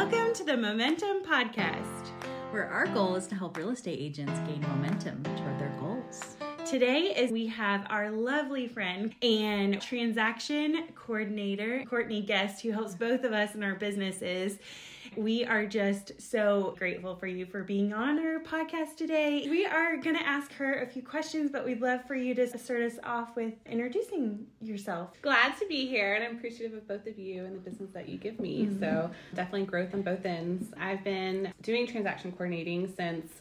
Welcome to the Momentum Podcast, where our goal is to help real estate agents gain momentum toward their goals. Today is we have our lovely friend and transaction coordinator, Courtney Guest, who helps both of us in our businesses. We are just so grateful for you for being on our podcast today. We are going to ask her a few questions, but we'd love for you to start us off with introducing yourself. Glad to be here, and I'm appreciative of both of you and the business that you give me. Mm-hmm. So, definitely growth on both ends. I've been doing transaction coordinating since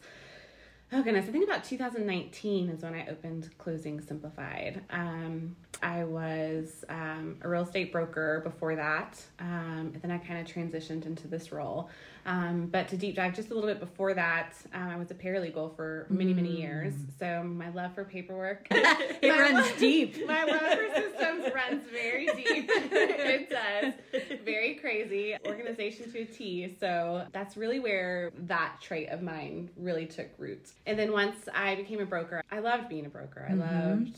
oh goodness, I think about 2019 is when I opened Closing Simplified. Um, I was um, a real estate broker before that, um, and then I kind of transitioned into this role. Um, but to deep dive just a little bit before that, um, I was a paralegal for many, many years. Mm. So my love for paperwork, it runs love, deep. My love for systems runs very deep. it does. Very crazy. Organization to a T. So that's really where that trait of mine really took root. And then once I became a broker, I loved being a broker. I mm-hmm. loved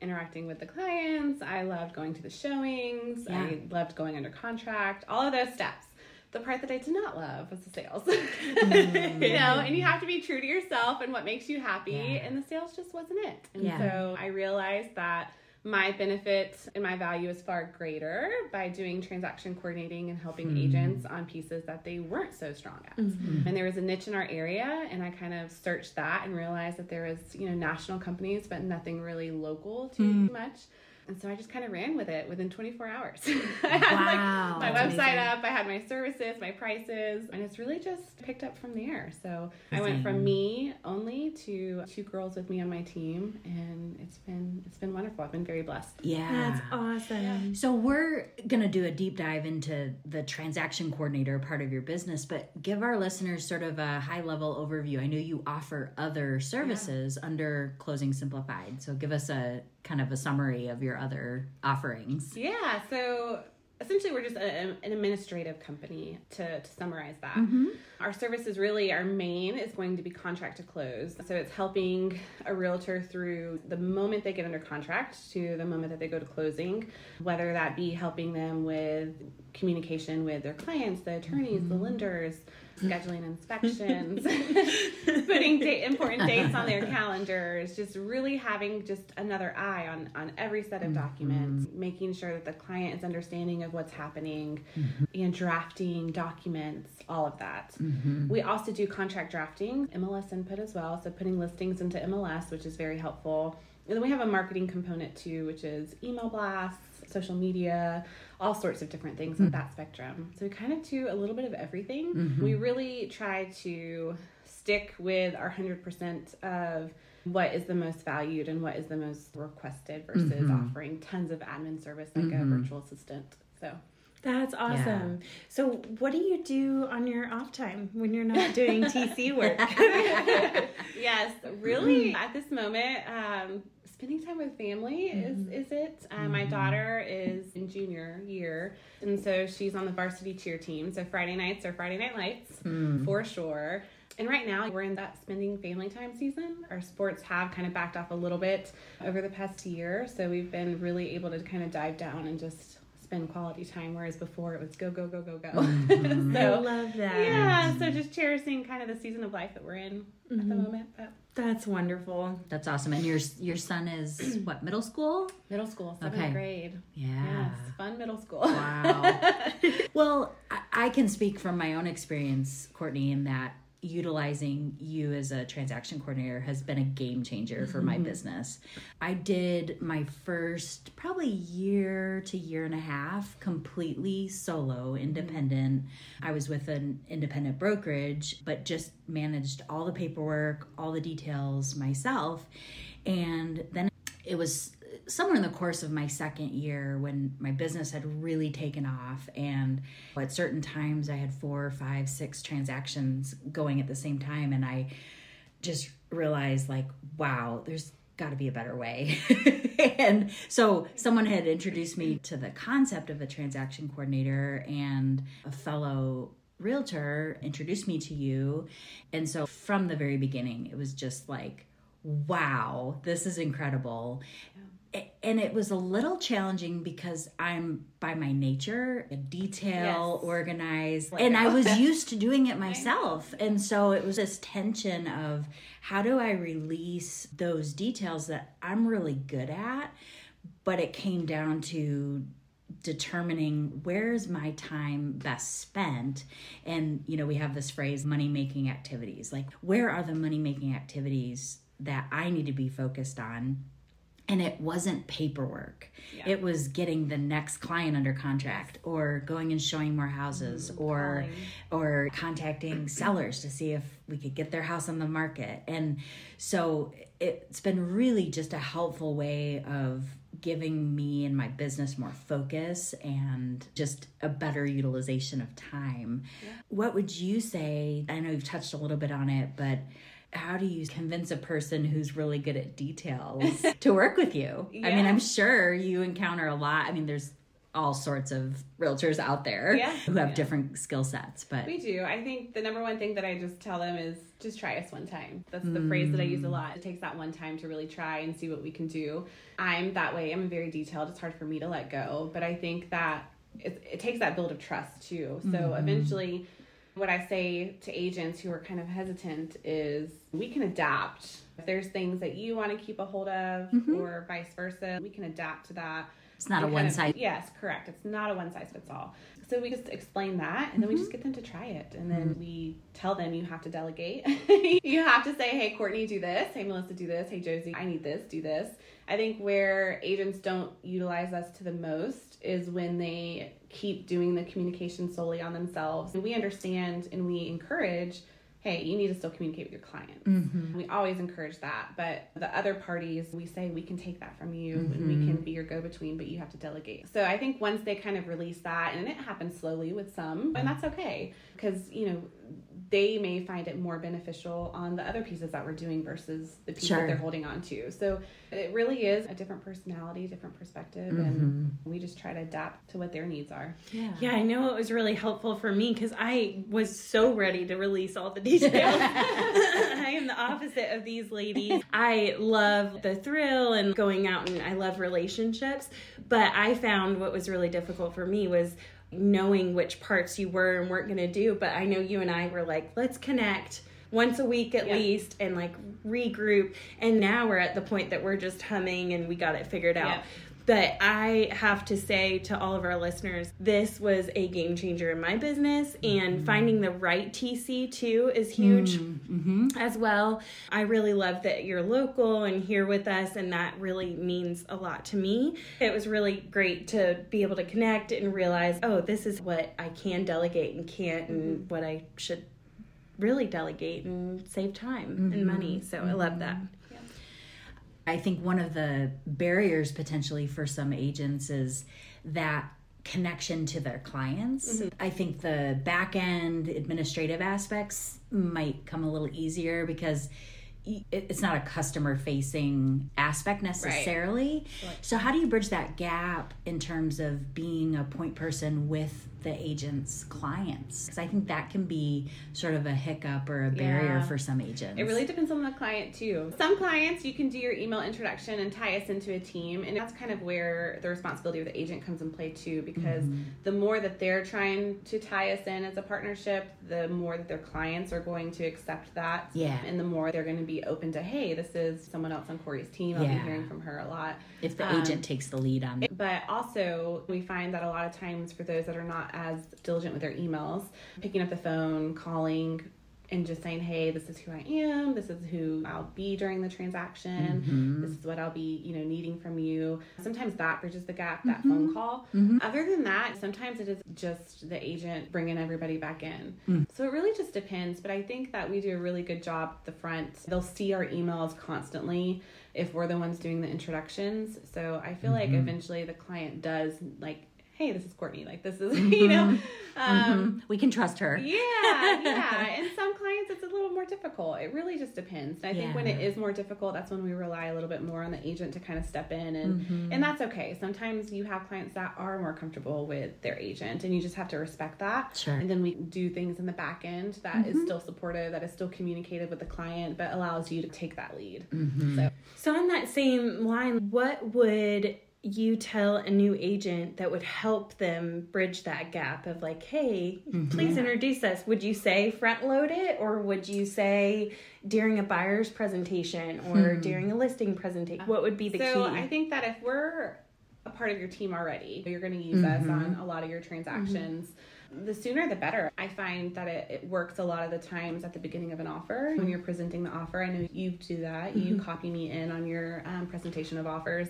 interacting with the clients. I loved going to the showings. Yeah. I loved going under contract, all of those steps. The part that I did not love was the sales. Mm. you know, and you have to be true to yourself and what makes you happy. Yeah. And the sales just wasn't it. And yeah. so I realized that my benefit and my value is far greater by doing transaction coordinating and helping mm-hmm. agents on pieces that they weren't so strong at. Mm-hmm. And there was a niche in our area, and I kind of searched that and realized that there was, you know, national companies, but nothing really local too mm-hmm. much. And so I just kind of ran with it within 24 hours. I had wow, like my website amazing. up, I had my services, my prices, and it's really just picked up from there. So I went from me only to two girls with me on my team and it's been it's been wonderful. I've been very blessed. Yeah. That's awesome. Yeah. So we're going to do a deep dive into the transaction coordinator part of your business, but give our listeners sort of a high level overview. I know you offer other services yeah. under Closing Simplified. So give us a kind of a summary of your other offerings. Yeah, so essentially we're just a, an administrative company to, to summarize that mm-hmm. our services really our main is going to be contract to close so it's helping a realtor through the moment they get under contract to the moment that they go to closing whether that be helping them with communication with their clients the attorneys mm-hmm. the lenders scheduling inspections, putting date, important dates on their calendars, just really having just another eye on, on every set of documents, mm-hmm. making sure that the client is understanding of what's happening mm-hmm. and drafting documents, all of that. Mm-hmm. We also do contract drafting, MLS input as well, so putting listings into MLS, which is very helpful. And then we have a marketing component too, which is email blasts, social media, all sorts of different things mm-hmm. that spectrum. So we kind of do a little bit of everything. Mm-hmm. We really try to stick with our 100% of what is the most valued and what is the most requested versus mm-hmm. offering tons of admin service like a mm-hmm. virtual assistant. So that's awesome. Yeah. So, what do you do on your off time when you're not doing TC work? yes, really, at this moment, um, spending time with family mm-hmm. is is it. Uh, my mm-hmm. daughter is in junior year, and so she's on the varsity cheer team. So Friday nights are Friday Night Lights mm. for sure. And right now, we're in that spending family time season. Our sports have kind of backed off a little bit over the past year. So we've been really able to kind of dive down and just spend quality time, whereas before it was go, go, go, go, go. Mm-hmm. so, I love that. Yeah. So just cherishing kind of the season of life that we're in mm-hmm. at the mm-hmm. moment. But that's wonderful. That's awesome. And your your son is what middle school? Middle school, seventh okay. grade. Yeah, yes, fun middle school. Wow. well, I, I can speak from my own experience, Courtney, in that utilizing you as a transaction coordinator has been a game changer for my mm-hmm. business. I did my first probably year to year and a half completely solo, independent. I was with an independent brokerage, but just managed all the paperwork, all the details myself. And then it was somewhere in the course of my second year when my business had really taken off and at certain times i had four five six transactions going at the same time and i just realized like wow there's got to be a better way. And so someone had introduced me to the concept of a transaction coordinator and a fellow realtor introduced me to you. And so from the very beginning it was just like wow this is incredible and it was a little challenging because I'm by my nature a detail Yes. organized Like and I was used to doing it myself. And so it was this tension of how do I release those details that I'm really good at but it came down to determining where's my time best spent. And you know we have this phrase money making activities. Like where are the money making activities that i need to be focused on and it wasn't paperwork. Yeah. it was getting the next client under contract or going and showing more houses mm, or or contacting sellers to see if we could get their house on the market. And so it's been really just a helpful way of giving me and my business more focus and just a better utilization of time. What would you say? I know you've touched a little bit on it but how do you convince a person who's really good at details to work with you? I mean, I'm sure you encounter a lot. I mean, there's all sorts of realtors out there Yeah. who have Yeah. different skill sets, but We do. I think the number one thing that I just tell them is just try us one time. That's the phrase that I use a mm. lot. It takes that one time to really try and see what we can do. I'm that way. I'm very detailed. It's hard for me to let go, but I think that it, it takes that build of trust too. So mm-hmm. eventually, what I say to agents who are kind of hesitant is we can adapt. If there's things that you want to keep a hold of mm-hmm. or vice versa, we can adapt to that. it's not a one of- size. Yes, correct. It's not a one size fits all. So we just explain that, and then we mm-hmm. just get them to try it, and then mm-hmm. we tell them you have to delegate. you have to say, "Hey, Courtney, do this. Hey, Melissa, do this. Hey, Josie, I need this. Do this." I think where agents don't utilize us to the most is when they keep doing the communication solely on themselves. And we understand and we encourage hey, you need to still communicate with your clients. Mm-hmm. We always encourage that. But the other parties, we say we can take that from you and we mm-hmm. can be your go between, but you have to delegate. So I think once they kind of release that, and it happens slowly with some, and mm-hmm. that's okay because, you know, they may find it more beneficial on the other pieces that we're doing versus the piece Sure. that they're holding on to. So it really is a different personality, different perspective, and mm-hmm. we just try to adapt to what their needs are. Yeah. Yeah, I know it was really helpful for me because I was so ready to release all the details. I am the opposite of these ladies. I love the thrill and going out and I love relationships, but I found what was really difficult for me was knowing which parts you were and weren't going to do. But I know you and I were like, let's connect once a week at Yeah. least and like regroup. And now we're at the point that we're just humming and we got it figured out. Yeah. But I have to say to all of our listeners, this was a game changer in my business, and mm-hmm. finding the right TC too is huge mm, mm-hmm. as well. I really love that you're local and here with us, and that really means a lot to me. It was really great to be able to connect and realize, oh, this is what I can delegate and can't, and mm-hmm. what I should really delegate and save time and money. So I love that. I think one of the barriers potentially for some agents is that connection to their clients. Mm-hmm. I think the back end administrative aspects might come a little easier because it's not a customer facing aspect necessarily. So, how do you bridge that gap in terms of being a point person with the agent's clients? Because I think that can be sort of a hiccup or a barrier Yeah. for some agents. It really depends on the client too. Some clients you can do your email introduction and tie us into a team, and that's kind of where the responsibility of the agent comes in play too. Because Mm-hmm. the more that they're trying to tie us in as a partnership, the more that their clients are going to accept that. Yeah. and the more they're going to be open to, hey, this is someone else on Corey's team. I'll Yeah. be hearing from her a lot. if the Um, agent takes the lead on But also, we find that a lot of times for those that are not as diligent with their emails, picking up the phone, calling, and just saying, hey, this is who I am, this is who I'll be during the transaction, mm-hmm. this is what I'll be, you know, needing from you. Sometimes that bridges the gap, that phone mm-hmm. call. Mm-hmm. Other than that, sometimes it is just the agent bringing everybody back in. Mm. So it really just depends, but I think that we do a really good job at the front. They'll see our emails constantly if we're the ones doing the introductions. So I feel like eventually the client does like, hey, this is Courtney. Like this is you know, Um, we can trust her. yeah, yeah. And some clients, it's a little more difficult. It really just depends. And I think when it is more difficult, that's when we rely a little bit more on the agent to kind of step in, and Mm-hmm. and that's okay. Sometimes you have clients that are more comfortable with their agent, and you just have to respect that. Sure. Mm-hmm. And then we do things in the back end that is still supportive, that is still communicated with the client, but allows you to take that lead. Mm-hmm. So So, on that same line, what would you tell a new agent that would help them bridge that gap of like, hey, please introduce us? Would you say front load it, or would you say during a buyer's presentation or during a listing presentation? What would be the so key? I think that if we're a part of your team already, you're going to use us Mm-hmm. on a lot of your transactions. The sooner the better. I find that it, it works a lot of the times at the beginning of an offer when you're presenting the offer. I know you do that. Mm-hmm. You copy me in on your um, presentation of offers.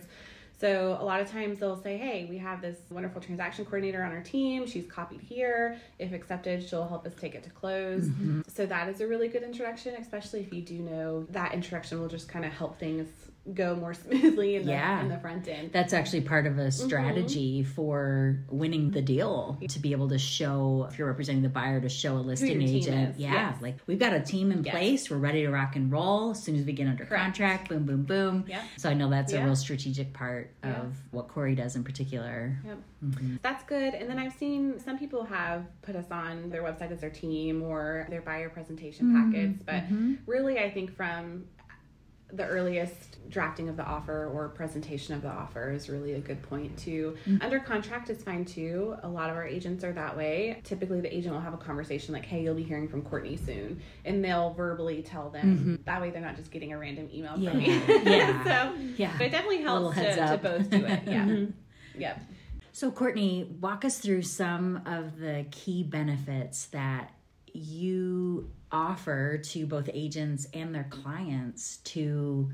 So a lot of times they'll say, "Hey, we have this wonderful transaction coordinator on our team. She's copied here. If accepted, she'll help us take it to close." Mm-hmm. So that is a really good introduction, especially if you do know that introduction will just kind of help things go more smoothly in the Yeah. in the front end. That's actually part of a mm-hmm. strategy for winning the deal to be able to show, if you're representing the buyer, to show a listing agent. Yeah, yes. like we've got a team in Yes. place. We're ready to rock and roll as soon as we get under Correct. contract. Boom, boom, boom. Yep. So I know that's a real strategic part Yeah. of what Corey does in particular. Yep. Mm-hmm. That's good. And then I've seen some people have put us on their website as their team or their buyer presentation mm-hmm. packets. But really, I think from the earliest drafting of the offer or presentation of the offer is really a good point too. Mm-hmm. Under contract is fine too. A lot of our agents are that way. Typically the agent will have a conversation like, "Hey, you'll be hearing from Courtney soon." And they'll verbally tell them. Mm-hmm. That way they're not just getting a random email from Yeah. me. Yeah. so Yeah. but it definitely helps to, to both do it. Yeah. Mm-hmm. Yep. So, Courtney, walk us through some of the key benefits that you offer to both agents and their clients to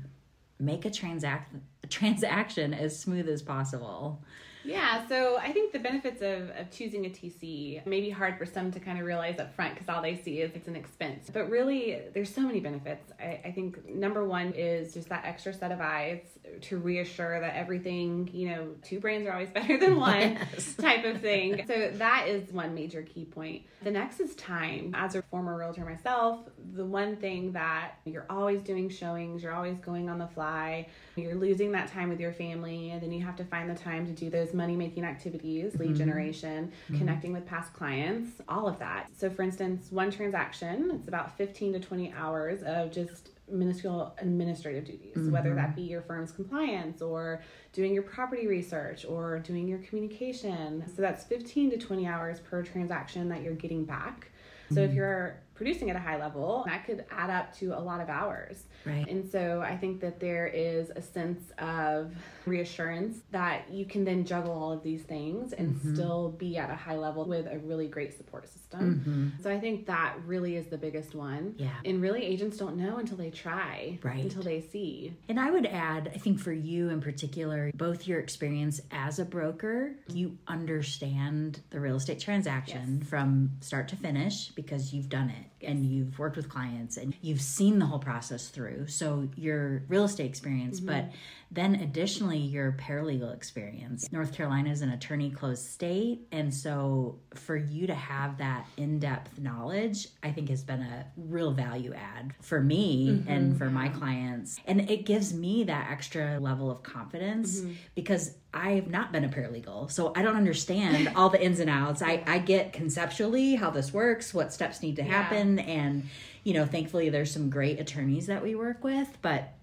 make a transact transaction as smooth as possible. Yeah, so I think the benefits of, of choosing a TC may be hard for some to kind of realize up front because all they see is it's an expense. But really, there's so many benefits. I, I think number one is just that extra set of eyes to reassure that everything, you know, two brains are always better than one Yes. type of thing. So that is one major key point. The next is time. As a former realtor myself, the one thing that you're always doing showings, you're always going on the fly, you're losing that time with your family, and then you have to find the time to do those money making activities, lead mm-hmm. generation, mm-hmm. connecting with past clients, all of that. So, for instance, one transaction, it's about 15 to 20 hours of just minuscule administrative duties, whether mm-hmm. that be your firm's compliance or doing your property research or doing your communication. So that's 15 to 20 hours per transaction that you're getting back. So if you're producing at a high level, that could add up to a lot of hours. Right. And so I think that there is a sense of reassurance that you can then juggle all of these things and mm-hmm. still be at a high level with a really great support system. Mm-hmm. So I think that really is the biggest one. Yeah. And really, agents don't know until they try, Right. Until they see. And I would add, I think for you in particular, both your experience as a broker, you understand the real estate transaction from start to finish because you've done it and you've worked with clients and you've seen the whole process through. So your real estate experience, mm-hmm. but then additionally your paralegal experience. North Carolina is an attorney closed state. And so for you to have that in depth knowledge, I think has been a real value add for me mm-hmm. and for my clients. And it gives me that extra level of confidence mm-hmm. because I've not been a paralegal. So I don't understand all the ins and outs. I, I get conceptually how this works, what steps need to happen. And, you know, thankfully there's some great attorneys that we work with, but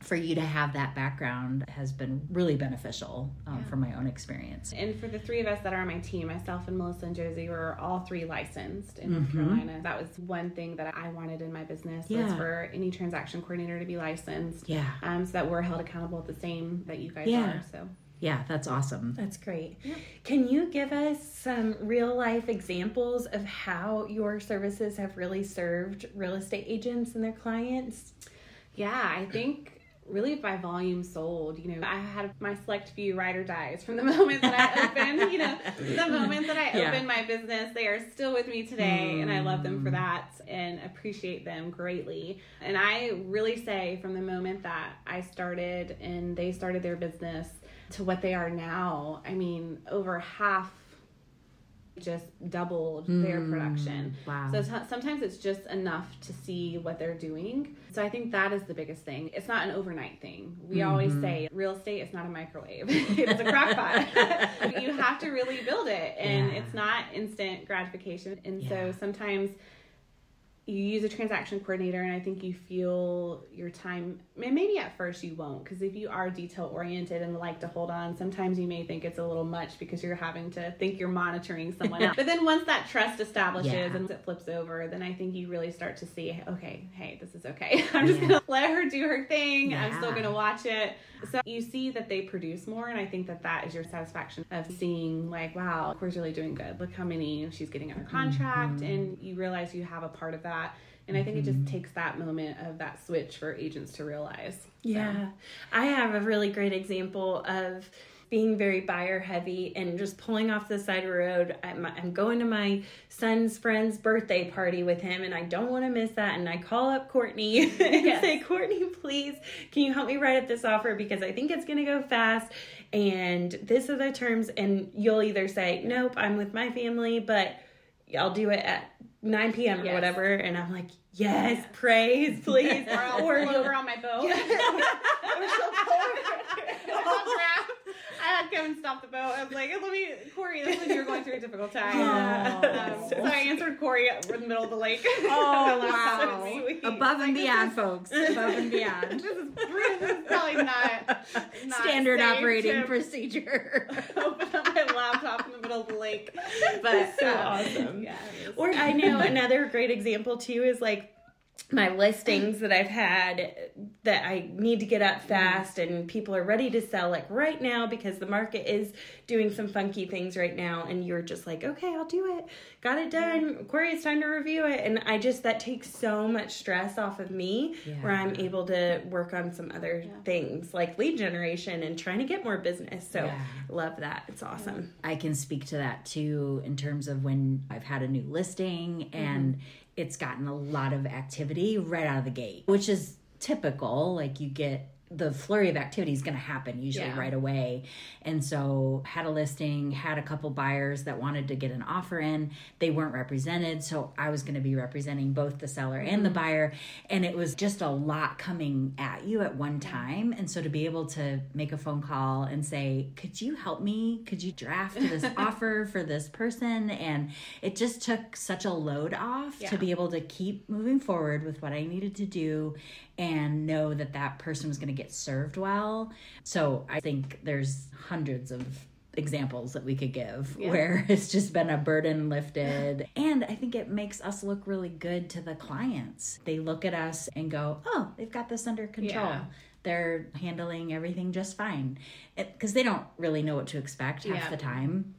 for you to have that background has been really beneficial um, from my own experience. And for the three of us that are on my team, myself and Melissa and Josie were all three licensed in Mm-hmm. North Carolina. That was one thing that I wanted in my business was for any transaction coordinator to be licensed. Yeah. Um, so that we're held accountable at the same that you guys Yeah. are. So Yeah, that's awesome. That's great. Can you give us some real life examples of how your services have really served real estate agents and their clients? Yeah, I think really by volume sold. You know, I had my select few ride or dies from the moment that I opened. you know, the moment that I Yeah. opened my business, they are still with me today, and I love them for mm. that and appreciate them greatly. And I really say from the moment that I started and they started their business to what they are now, I mean, over half just doubled their Mm, production. wow. So t- sometimes it's just enough to see what they're doing. So I think that is the biggest thing. It's not an overnight thing. We always Mm-hmm. say real estate is not a microwave. it's a crock pot. you have to really build it and Yeah. it's not instant gratification. And Yeah. so sometimes you use a transaction coordinator and i think you feel your time and maybe at first you won't because if you are detail oriented and like to hold on sometimes you may think it's a little much because you're having to think you're monitoring someone else. But then once that trust establishes Yeah. and it flips over then i think you really start to see okay hey this is okay. I'm just Yeah. gonna let her do her thing. I'm still gonna watch it. So you see that they produce more and i think that that is your satisfaction of seeing like wow Corey's really doing good. Look how many she's getting under contract mm-hmm. and you realize you have a part of that and i think it just mm-hmm. takes that moment of that switch for agents to realize So, Yeah. I have a really great example of being very buyer heavy and just pulling off the side of the road. I'm, I'm going to my son's friend's birthday party with him and I don't want to miss that. And I call up Courtney and Yes. say, Courtney, please, can you help me write up this offer because I think it's going to go fast and this are the terms. And you'll either say, nope, I'm with my family, but I'll do it at 9 p.m. or whatever. And I'm like, yes, praise, please. or i'll Or pull you'll- over on my boat I had Kevin stop the boat. I was like, "Let me, Corey. This is you're going through a difficult time." Yeah. Um, so I answered Corey in the middle of the lake. Oh, wow. sweet. Above and Like, beyond, folks. Above and beyond. This is, this is probably not, not Standard operating procedure. Open up my laptop middle of the lake, but so um, awesome. Yeah. Or I know another great example too is like my listings mm. that I've had that I need to get up mm. fast and people are ready to sell like right now because the market is doing some funky things right now and you're just like, okay, I'll do it. Got it done. Corey, it's time to review it. And I just that takes so much stress off of me where I'm able to work on some other things like lead generation and trying to get more business. So Yeah. love that. It's awesome. I can speak to that too in terms of when I've had a new listing and mm-hmm. It's gotten a lot of activity right out of the gate, which is typical. Like you get the flurry of activity is going to happen usually Yeah. right away. And so, had a listing, had a couple buyers that wanted to get an offer in. They weren't represented. So, I was going to be representing both the seller and the mm-hmm. buyer. And it was just a lot coming at you at one time. And so, to be able to make a phone call and say, Could you help me? Could you draft this offer for this person? And it just took such a load off Yeah. to be able to keep moving forward with what I needed to do and know that that person was going to get served well. So I think there's hundreds of examples that we could give Yeah. where it's just been a burden lifted. And I think it makes us look really good to the clients. They look at us and go, oh, they've got this under control. Yeah. They're handling everything just fine. Because they don't really know what to expect half Yeah. the time.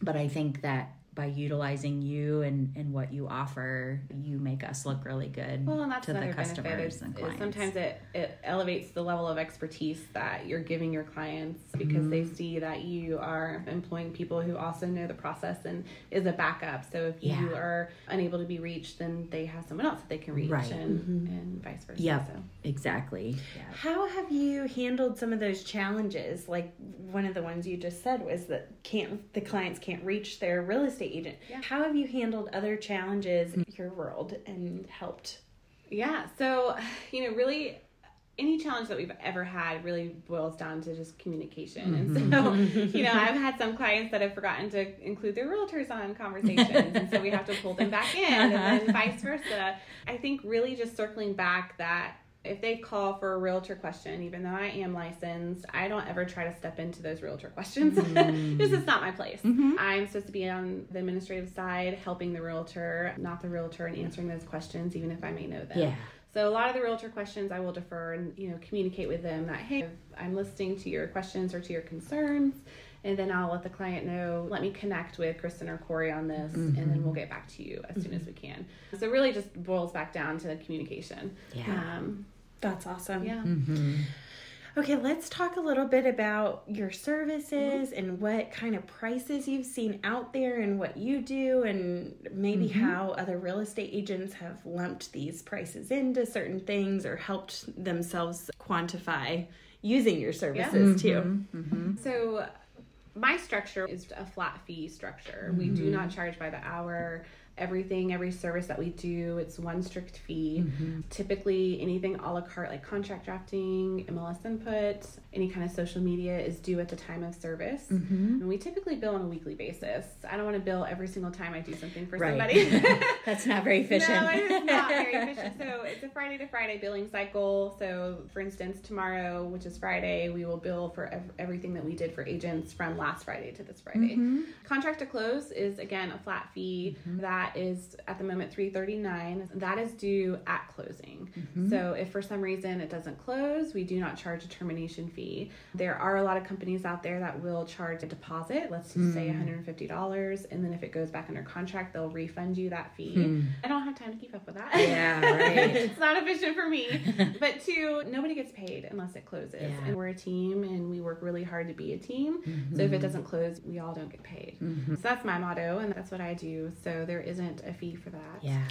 But I think that by utilizing you and, and what you offer, you make us look really good Well, and that's to the another benefit. customers Is, and clients. sometimes it, it elevates the level of expertise that you're giving your clients because they Mm-hmm. see that you are employing people who also know the process and is a backup. So if you are unable to be reached, then they have someone else that they can reach, Right. Mm-hmm. and, and vice versa. Yeah, So. Exactly. Yeah. How have you handled some of those challenges? Like one of the ones you just said was that can't the clients can't reach their real estate agent. Yeah. How have you handled other challenges in your world and helped? Yeah. So, you know, really any challenge that we've ever had really boils down to just communication. And so, mm-hmm. you know, I've had some clients that have forgotten to include their realtors on conversations. and so we have to pull them back in and then vice versa. I think really just circling back that if they call for a realtor question, even though I am licensed, I don't ever try to step into those realtor questions. this is not my place. Mm-hmm. I'm supposed to be on the administrative side, helping the realtor, not the realtor, and answering those questions, even if I may know them. Yeah. So a lot of the realtor questions I will defer and you know communicate with them that hey I'm listening to your questions or to your concerns and then I'll let the client know let me connect with Kristen or Corey on this and then mm-hmm. we'll get back to you as soon as mm-hmm. we can. So it really just boils back down to communication. Yeah. Um, That's awesome. yeah. Mm-hmm. Okay, let's talk a little bit about your services and what kind of prices you've seen out there and what you do, and maybe mm-hmm. how other real estate agents have lumped these prices into certain things or helped themselves quantify using your services mm-hmm. too. Mm-hmm. So my structure is a flat fee structure. We do not charge by the hour. Everything, every service that we do, it's one strict fee. Mm-hmm. Typically, anything a la carte like contract drafting, MLS input, any kind of social media is due at the time of service. Mm-hmm. And we typically bill on a weekly basis. I don't want to bill every single time I do something for Right. somebody. That's not very efficient. No, it is not very efficient. So it's a Friday to Friday billing cycle. So, for instance, tomorrow, which is Friday, we will bill for ev- everything that we did for agents from last Friday to this Friday. Mm-hmm. Contract to close is again a flat fee mm-hmm. that is at the moment three thirty nine. That is due at closing. So if for some reason it doesn't close, we do not charge a termination fee. There are a lot of companies out there that will charge a deposit. Let's just say hmm. one hundred and fifty dollars, and then if it goes back under contract, they'll refund you that fee. Hmm. I don't have time to keep up with that. Yeah, right. it's not efficient for me. But two, nobody gets paid unless it closes. Yeah. And we're a team and we work really hard to be a team. So if it mm-hmm. doesn't close, we all don't get paid. Mm-hmm. So that's my motto and that's what I do. So there isn't a fee for that. Yeah.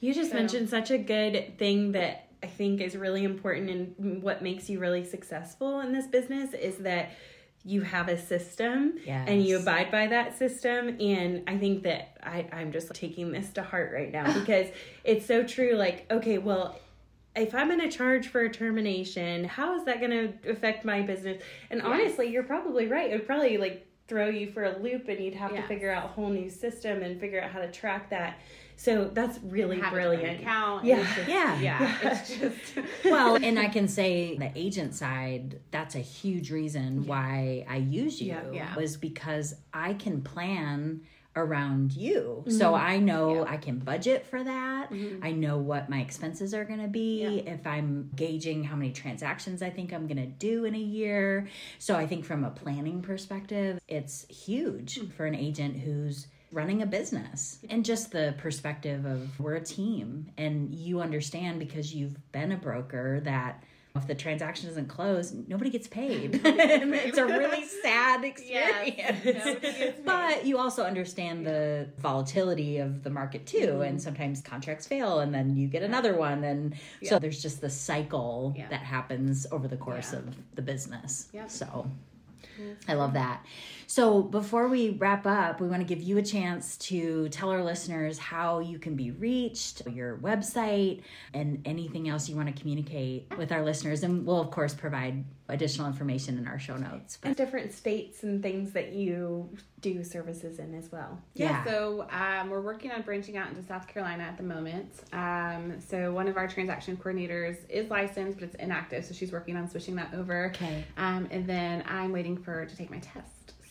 You just So- mentioned such a good thing that I think is really important and what makes you really successful in this business is that you have a system and you abide by that system. And I think that I, I'm just taking this to heart right now because it's so true. Like, okay, well, if I'm going to charge for a termination, how is that going to affect my business? And honestly, you're probably right. It would probably like throw you for a loop and you'd have Yes. to figure out a whole new system and figure out how to track that. So that's really Have brilliant. account. and Yeah. it's just- Yeah. Yeah. It's just well, and I can say the agent side, that's a huge reason why I use you Yeah. Yeah. was because I can plan around you. Mm-hmm. So I know I can budget for that. Mm-hmm. I know what my expenses are going to be if I'm gauging how many transactions I think I'm going to do in a year. So I think from a planning perspective, it's huge mm. for an agent who's running a business and just the perspective of we're a team and you understand because you've been a broker that if the transaction doesn't close, nobody gets paid. it's a really sad experience. Yes, nobody gets paid. but you also understand the volatility of the market too. Mm-hmm. And sometimes contracts fail and then you get another one. And so there's just the cycle Yeah. that happens over the course Yeah. of the business. Yeah. So I love that. So before we wrap up, we want to give you a chance to tell our listeners how you can be reached, your website, and anything else you want to communicate with our listeners. And we'll, of course, provide additional information in our show notes. But And different states and things that you do services in as well. Yeah, Yeah. so um, we're working on branching out into South Carolina at the moment. Um, so one of our transaction coordinators is licensed, but it's inactive, so she's working on switching that over. Okay. Um, and then I'm waiting for her to take my test.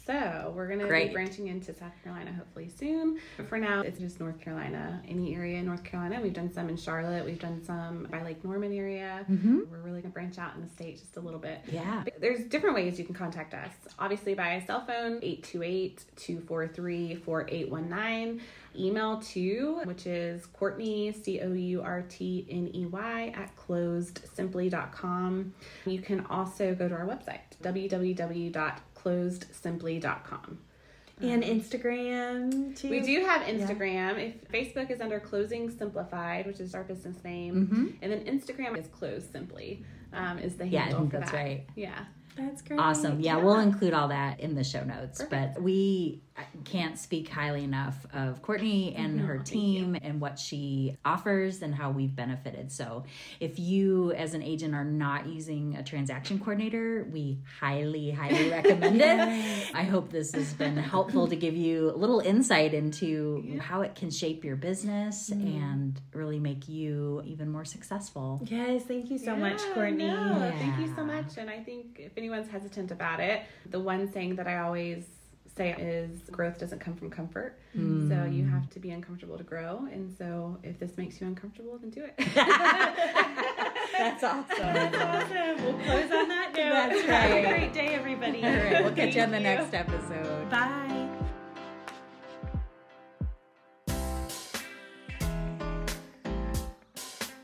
So we're gonna Great. be branching into South Carolina hopefully soon. But for now, it's just North Carolina, any area in North Carolina. We've done some in Charlotte. We've done some by Lake Norman area. Mm-hmm. We're really gonna branch out in the state just a little bit. Yeah. There's different ways you can contact us. Obviously by cell phone, 828-243-4819. Email to, which is Courtney, C-O-U-R-T-N-E-Y at closedsimply.com. You can also go to our website, www.closedsimply.com. And Instagram too. We do have Instagram. If Facebook is under Closing Simplified, which is our business name, and then Instagram is Closed Simply, um, is the Yeah, handle for that's that. right. Yeah. That's great. Awesome. Yeah, Yeah. we'll include all that in the show notes. Perfect. But we can't speak highly enough of Courtney and her team and what she offers and how we've benefited. So, if you as an agent are not using a transaction coordinator, we highly, highly recommend it. I hope this has been helpful to give you a little insight into how it can shape your business mm-hmm. and really make you even more successful. Yes, thank you so much, Courtney. no, Thank you so much. And I think if anyone's hesitant about it, the one saying that I always say is growth doesn't come from comfort. So you Mm. have to be uncomfortable to grow. And so if this makes you uncomfortable, then do it. That's awesome. That's awesome. We'll close on that note. That's right. Have a right. great day, everybody. All right, we'll catch you on the you. next episode. Bye.